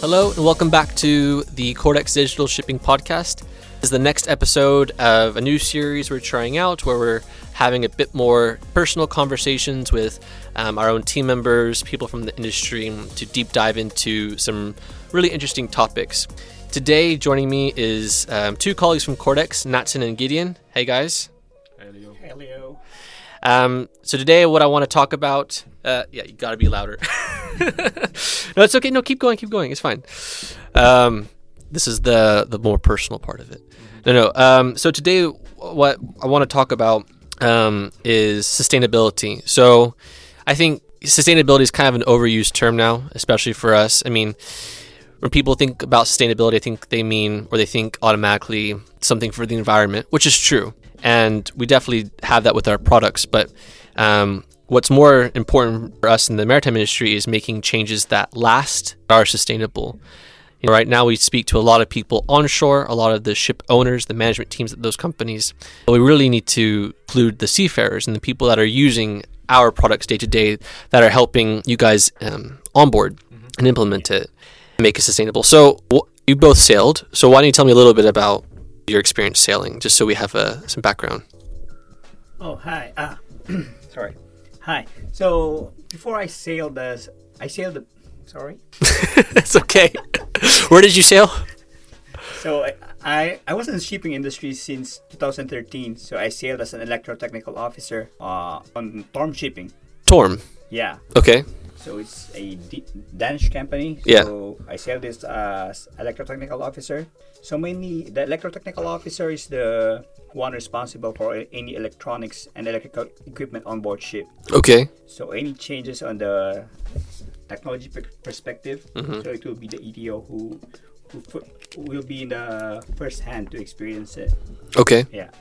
Hello, and welcome back to the Cordex Digital Shipping Podcast. This is the next episode of a new series we're trying out where we're having a bit more personal conversations with um, our own team members, people from the industry, to deep dive into some really interesting topics. Today, joining me is um, two colleagues from Cordex, Natson and Gideon. Hey, guys. Helio. Um, so today, what I want to talk about, uh, yeah, you got to be louder. no, it's okay. No, keep going, keep going. It's fine. Um, this is the the more personal part of it. No, no. Um, so today, what I want to talk about um, is sustainability. So I think sustainability is kind of an overused term now, especially for us. I mean, when people think about sustainability, I think they mean or they think automatically something for the environment, which is true, and we definitely have that with our products. But um, what's more important for us in the maritime industry is making changes that last, are sustainable. You know, right now, we speak to a lot of people onshore, a lot of the ship owners, the management teams at those companies. But we really need to include the seafarers and the people that are using our products day to day that are helping you guys um, onboard and implement it and make it sustainable. So, you both sailed. So, why don't you tell me a little bit about your experience sailing, just so we have uh, some background? Oh, hi. Ah, sorry. Hi. So before I sailed the, I sailed the. Sorry. That's okay. Where did you sail? So I, I I was in the shipping industry since 2013. So I sailed as an electrotechnical officer uh, on Torm Shipping. Torm. Yeah. Okay. So it's a D- Danish company. Yeah. So I sailed this as electrotechnical officer. So mainly the electrotechnical officer is the one responsible for any electronics and electrical equipment on board ship. Okay. So any changes on the technology per- perspective, mm-hmm. so it will be the ETO who who, f- will be in the first hand to experience it. Okay. Yeah.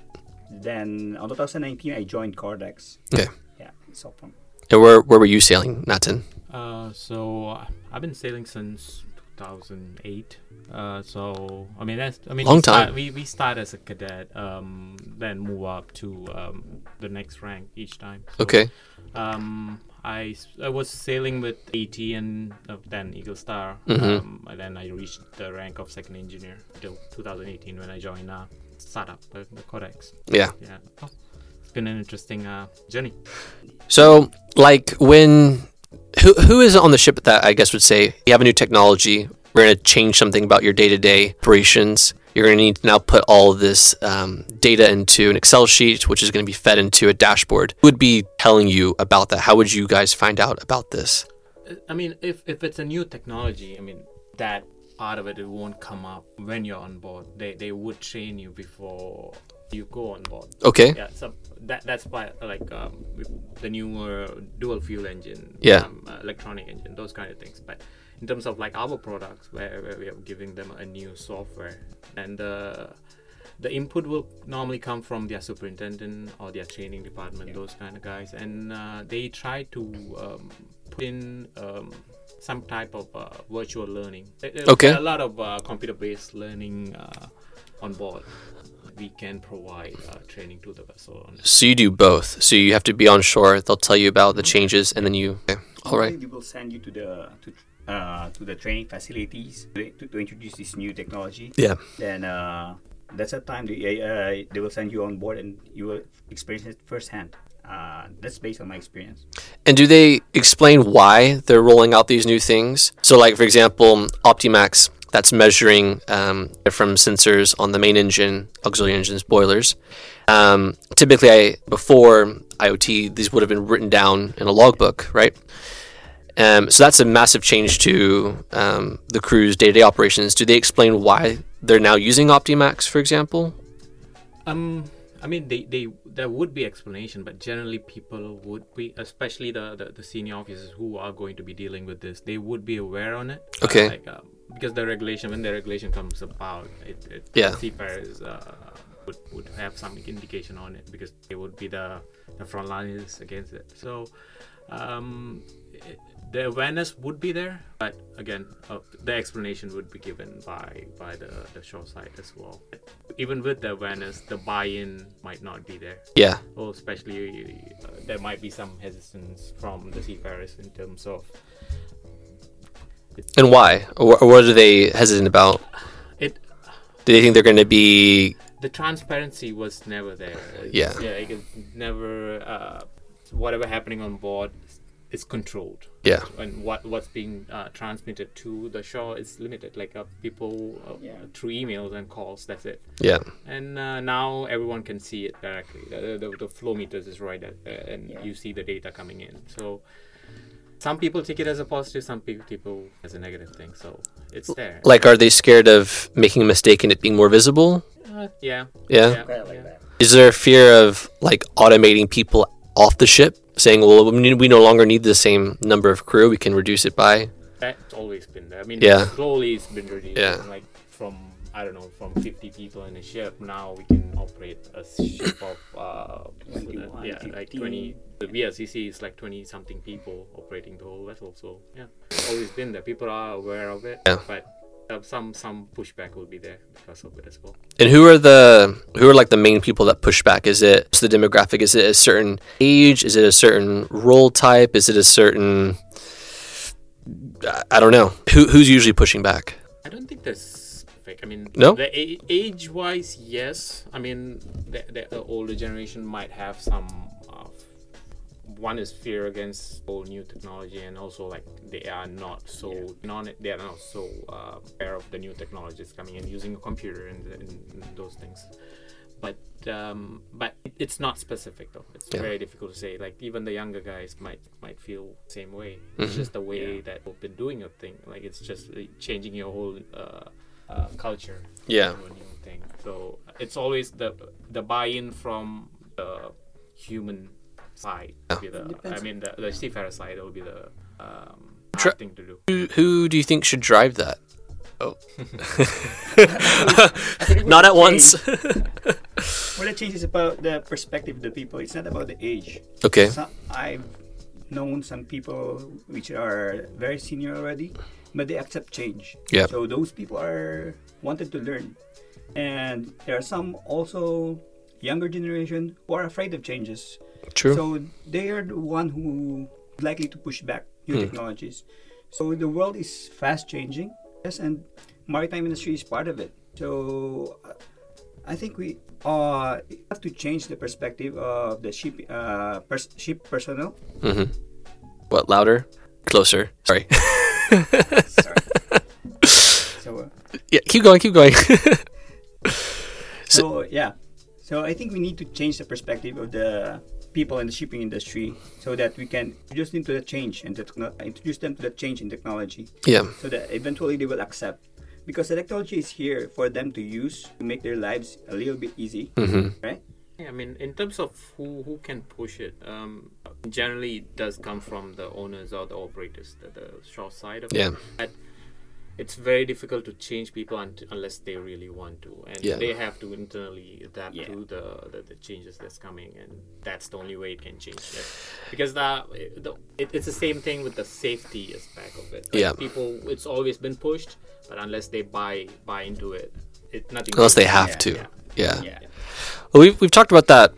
Then on 2019, I joined Cordex. Okay. Yeah. So from And where where were you sailing, Nathan? Uh, so uh, I've been sailing since 2008. Uh, so I mean that's I mean Long we start- time. we we start as a cadet, um, then move up to um, the next rank each time. So, Okay. Um, I, I was sailing with AT and uh, then Eagle Star, Mhm. um, and then I reached the rank of second engineer until 2018 when I joined uh, startup the, the Cordex. Yeah. Yeah, oh, it's been an interesting uh, journey. So, like, when who who is on the ship that I guess would say you have a new technology, we're going to change something about your day to day operations. You're going to need to now put all of this um, data into an Excel sheet, which is going to be fed into a dashboard. Who would be telling you about that? How would you guys find out about this? I mean, if, if it's a new technology, I mean, that part of it, it won't come up when you're on board. They, they would train you before you go on board. Okay. Yeah, so that that's why like um, with the newer dual fuel engine, Yeah. um, uh, electronic engine, those kind of things. But in terms of like our products, where, where we are giving them a new software, and uh, the input will normally come from their superintendent or their training department, those kind of guys, and uh, they try to um, put in. Um, some type of uh, virtual learning. There- there- Okay. a lot of uh, computer-based learning uh, on board. We can provide uh, training to the vessel. On So you do both. So you have to be on shore. They'll tell you about the changes, and then you. Okay. All right. They will send you to the to uh, to the training facilities to, to introduce this new technology. Yeah. Then uh, that's a time they uh, they will send you on board and you will experience it firsthand. Uh, that's based on my experience. And do they explain why they're rolling out these new things? So, like for example, Optimax, that's measuring um, from sensors on the main engine, auxiliary engines, boilers. Um, typically, I, before IoT, these would have been written down in a logbook, right? Um, so that's a massive change to um, the crew's day-to-day operations. Do they explain why they're now using Optimax, for example? Um, I mean, they, they there would be explanation, but generally people would be, especially the, the, the senior officers who are going to be dealing with this, they would be aware on it. Uh, Okay. like, um, because the regulation, when the regulation comes about, it, it Yeah. seafarers uh, would, would have some indication on it because they would be the the frontliners against it. So. Um, it, the awareness would be there, but again, uh, the explanation would be given by by the, the shore side as well. Even with the awareness, the buy-in might not be there. Yeah. Or especially, uh, there might be some hesitance from the seafarers in terms of And why? Or, or what are they hesitant about? It Do they think they're going to be? the transparency was never there. Yeah. yeah, it never uh, whatever happening on board is controlled. Yeah, and what what's being uh, transmitted to the show is limited like uh, people uh, Yeah. through emails and calls that's it yeah, and uh, now everyone can see it directly the, the, the flow meters is right at, uh, and Yeah. you see the data coming in so some people take it as a positive some pe- people as a negative thing so it's there like are they scared of making a mistake and it being more visible? uh, yeah Yeah. yeah, like yeah. that. Is there a fear of like automating people off the ship, saying, "Well, we we no longer need the same number of crew; we can reduce it by"? that's always been there i mean Yeah. slowly it's been reduced Yeah. like from I don't know, from 50 people in a ship, now we can operate a ship of, uh, 21, yeah, like 20. The VLCC is like 20 something people operating the whole vessel. So, yeah, it's always been there. People are aware of it, Yeah. but uh, some some pushback will be there because of it as well. And who are the who are like the main people that push back? Is it the demographic? Is it a certain age? Is it a certain role type? Is it a certain I- don't know. Who who's usually pushing back? I don't think there's. I mean, No? The age-wise, yes. I mean, the, the older generation might have some. One is fear against all new technology, and also like they are not so non. They are not so uh, aware of the new technologies coming in, using a computer and, and, those things. But um, but it's not specific though. It's Yeah. very difficult to say. Like even the younger guys might might feel the same way. It's just the way that you've been doing a thing. Like it's just changing your whole uh, uh, culture. Yeah. A new thing. So it's always the the buy-in from the human side. will be the, I mean the, the seafarer side will be the um, Tra- thing to do. Who, who do you think should drive that? Oh, not at once. Well, the change is about the perspective of the people. It's not about the age. okay. Some, I've known some people which are very senior already, but they accept change. Yeah. So those people are wanted to learn, and there are some also younger generation who are afraid of changes. True. So they are the one who likely to push back new Hmm. technologies. So the world is fast changing, yes, and maritime industry is part of it. So I think we uh, have to change the perspective of the ship uh, pers- ship personnel. hmm What louder? Closer. Sorry. Sorry. so uh, yeah. Keep going. Keep going. so yeah, so I think we need to change the perspective of the people in the shipping industry so that we can introduce them to the change and the techno- introduce them to the change in technology. yeah. so that eventually they will accept because the technology is here for them to use to make their lives a little bit easy hmm right Yeah, I mean, in terms of who who can push it, um, generally it does come from the owners or the operators, the, the shore side of Yeah. it. But it's very difficult to change people unt- unless they really want to, and Yeah. they have to internally adapt Yeah. to the, the the changes that's coming, and that's the only way it can change. It. Because the, the it, it's the same thing with the safety aspect of it. Like, Yeah. people, it's always been pushed, but unless they buy buy into it, it nothing. Unless they changes. have to. Yeah. Yeah. yeah Well, we've we've talked about that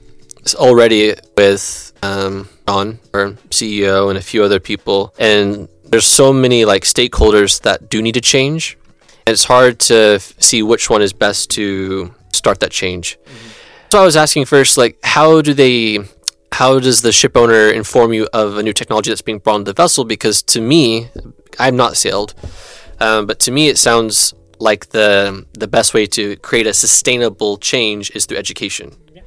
already with um, John, our CEO, and a few other people, and there's so many like stakeholders that do need to change, and it's hard to f- see which one is best to start that change. So I was asking first, like, how do they? How does the ship owner inform you of a new technology that's being brought on the vessel? Because to me, I'm not sailed, um, but to me, it sounds like the the best way to create a sustainable change is through education yeah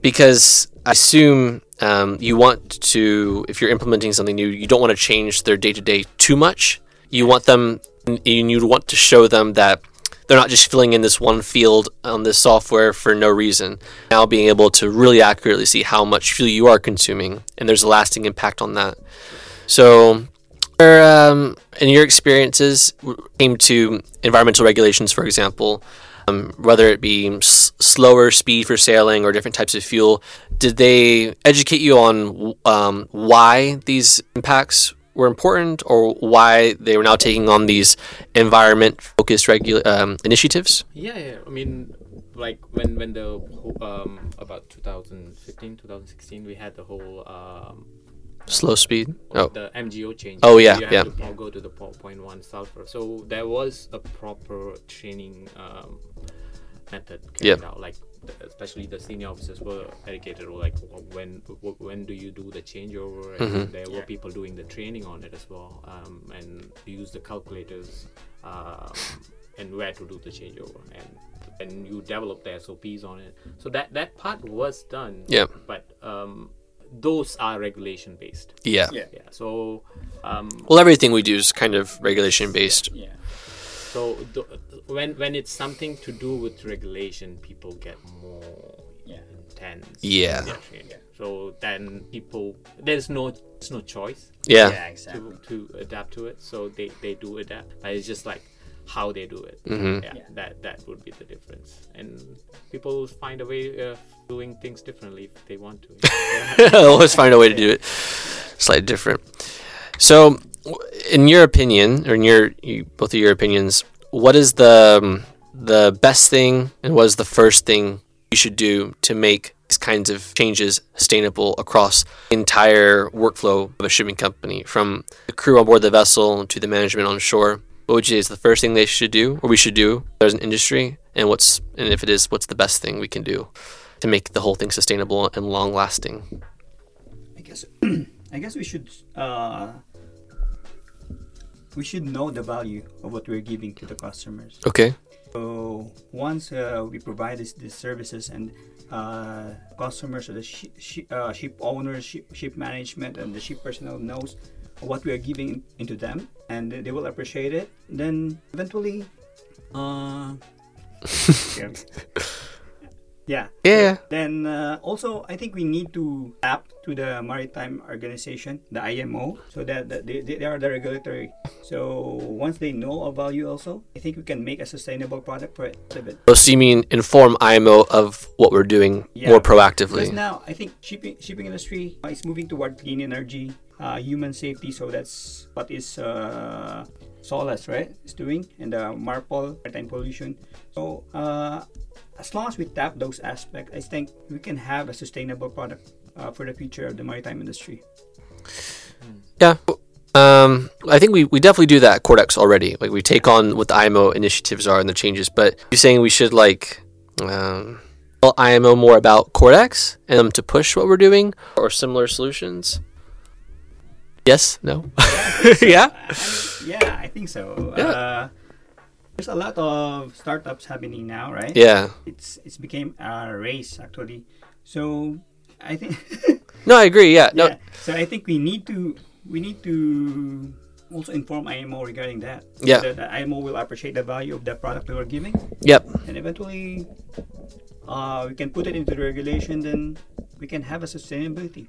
because I assume um, you want to, if you're implementing something new, you don't want to change their day to day too much. You want them, and you want to show them that they're not just filling in this one field on this software for no reason. Now being able to really accurately see how much fuel you are consuming, and there's a lasting impact on that. So, um, in your experiences, came to environmental regulations, for example, um, whether it be s- slower speed for sailing or different types of fuel, did they educate you on um, why these impacts were important or why they were now taking on these environment-focused regula- um, initiatives? Yeah, yeah. I mean, like when when the um about 2015, 2016, we had the whole um, Slow speed. Oh, the MGO change. Oh, yeah, you have yeah. to po- go to the po- 0.1 sulfur. So there was a proper training um, method carried Yep. out. Like especially the senior officers were educated. Or like when when do you do the changeover? And Mhm. there were Yeah. people doing the training on it as well, um, and use the calculators. Um, and where to do the changeover and and you develop the SOPs on it so that that part was done yeah, but um, those are regulation based yeah. Yeah. yeah so um, Well, everything we do is kind of regulation based. Yeah. so th- when when it's something to do with regulation people get more Yeah. intense Yeah. in so then people there's no there's no choice Yeah, Yeah, exactly. to, to adapt to it so they, they do adapt but it's just like how they do it Mhm. yeah, Yeah. that that would be the difference and people find a way of doing things differently if they want to Yeah. always find a way to do it slightly different. So, in your opinion, or in your you, both of your opinions, what is the um, the best thing, and what is the first thing you should do to make these kinds of changes sustainable across the entire workflow of a shipping company, from the crew on board the vessel to the management on shore? What would you say is the first thing they should do, or we should do as an industry, and what's and if it is, what's the best thing we can do to make the whole thing sustainable and long lasting? I guess I guess we should uh, we should know the value of what we're giving to the customers. Okay. So once uh, we provide this, these services and uh, customers or the shi shi uh, ship owners, ship, ship management, and the ship personnel knows what we are giving into them, and they will appreciate it. Then eventually, uh, yeah. yeah. Yeah. Then uh, also, I think we need to tap to the maritime organization, the IMO, so that, that they, they are the regulatory. So once they know our value, also, I think we can make a sustainable product for it. of. So you mean inform IMO of what we're doing Yeah. more Because now I think shipping shipping industry is moving toward clean energy, uh, human safety. So that's what is uh, SOLAS right is doing, and the Marpol maritime pollution. So uh, as long as we tap those aspects, I think we can have a sustainable product uh, for the future of the maritime industry. Yeah. Um, I think we, we definitely do that at Cordex already. Like we take on what the IMO initiatives are and the changes, but you're saying we should like um, tell IMO more about Cordex and them to push what we're doing or similar solutions. Yes. No. yeah. I yeah, I think so. Yeah. Uh, there's a lot of startups happening now, right? Yeah. It's it's became a race actually. So I think No, I agree. Yeah. No. yeah. So I think we need to we need to also inform IMO regarding that. so Yeah. that the IMO will appreciate the value of the product we are giving, Yep. and eventually, uh, we can put it into the regulation. Then we can have a sustainability.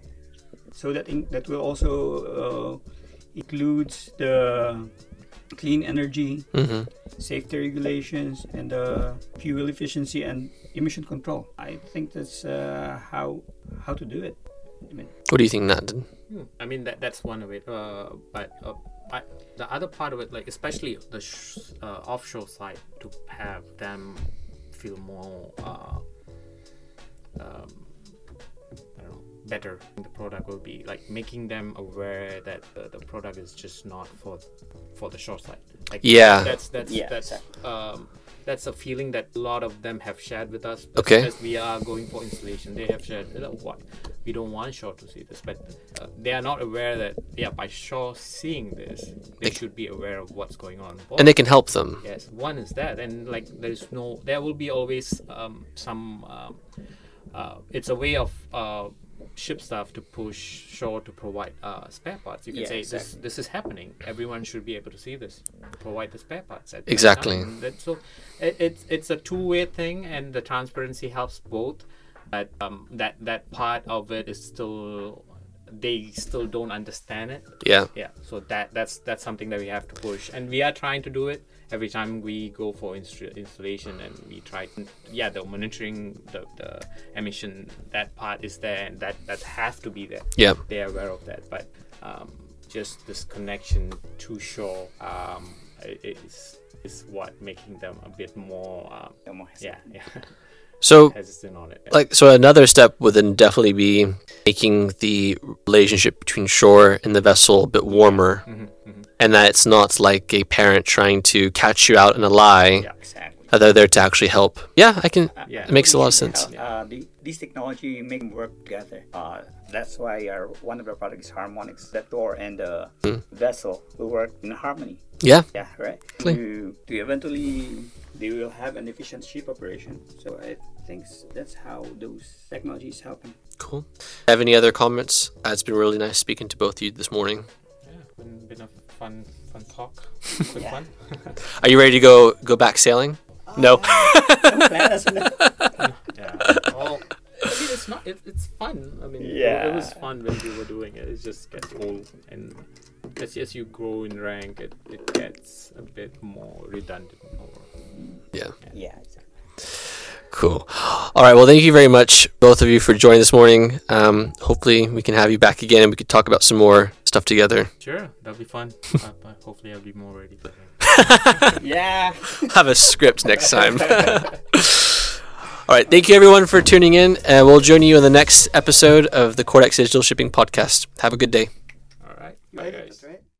So that in, that will also uh, includes the clean energy, hmm safety regulations, and the fuel efficiency and emission control. I think that's uh, how how to do it. I mean, What do you think, Nathan? I mean that that's one of it. Uh, but uh, I, the other part of it, like especially the sh- uh, offshore side, to have them feel more, uh, um, I don't know, better. The product will be like making them aware that the, the product is just not for for the shore side. Like Yeah. that's that's Yeah, that's um, that's a feeling that a lot of them have shared with us. Okay. As we are going for installation, they have shared, you know, what we don't want shore to see this, but uh, they are not aware that yeah, by shore seeing this, they They- should be aware of what's going on. board. And they can help them. Yes, one is that, and like there's no, there will be always um, some. Um, uh, it's a way of uh, ship staff to push shore to provide uh, spare parts. You can Yeah, say this exactly. this is happening. Everyone should be able to see this. Provide the spare parts. At Exactly. That, so it, it's it's a two way thing, and the transparency helps both. But um, that that part of it is still they still don't understand it. Yeah. yeah. So that that's that's something that we have to push. And we are trying to do it every time we go for inst- installation and we try yeah the monitoring the, the emission that part is there and that that has to be there. Yeah. they're aware of that. But um, just this connection to shore um, is is what making them a bit more um, more yeah yeah So hesitant on it. like so another step would then definitely be making the relationship between shore and the vessel a bit warmer Mhm, mhm. and that it's not like a parent trying to catch you out in a lie Yeah. Exactly. that they're there to actually help yeah i can Yeah. it makes a lot of sense Uh, the, this technology make them work together. Uh, that's why our one of our products is harmonics. That door and the Hmm. vessel will work in harmony. Yeah Yeah, right. Clear. To, to eventually they will have an efficient ship operation. So I think that's how those technologies help. cool have any other comments uh, it's been really nice speaking to both of you this morning Yeah, been, been a fun fun talk. Quick Yeah. one. are you ready to go go back sailing no Don't plan us on that. yeah. Well, I mean, it's not. It, it's fun. I mean, it- Yeah. it, was fun when we were doing it. It just gets old, and as, as you grow in rank, it, it gets a bit more redundant. Or, yeah yeah, exactly. Cool. All right. Well, thank you very much, both of you, for joining this morning. Um, hopefully, we can have you back again and we could talk about some more stuff together. sure, that'll be fun. uh, hopefully, I'll be more ready for that. Yeah. have a script next time. All right. Thank you, everyone, for tuning in. And we'll join you in the next episode of the Cordex Digital Shipping Podcast. Have a good day. All right, bye guys. That's right.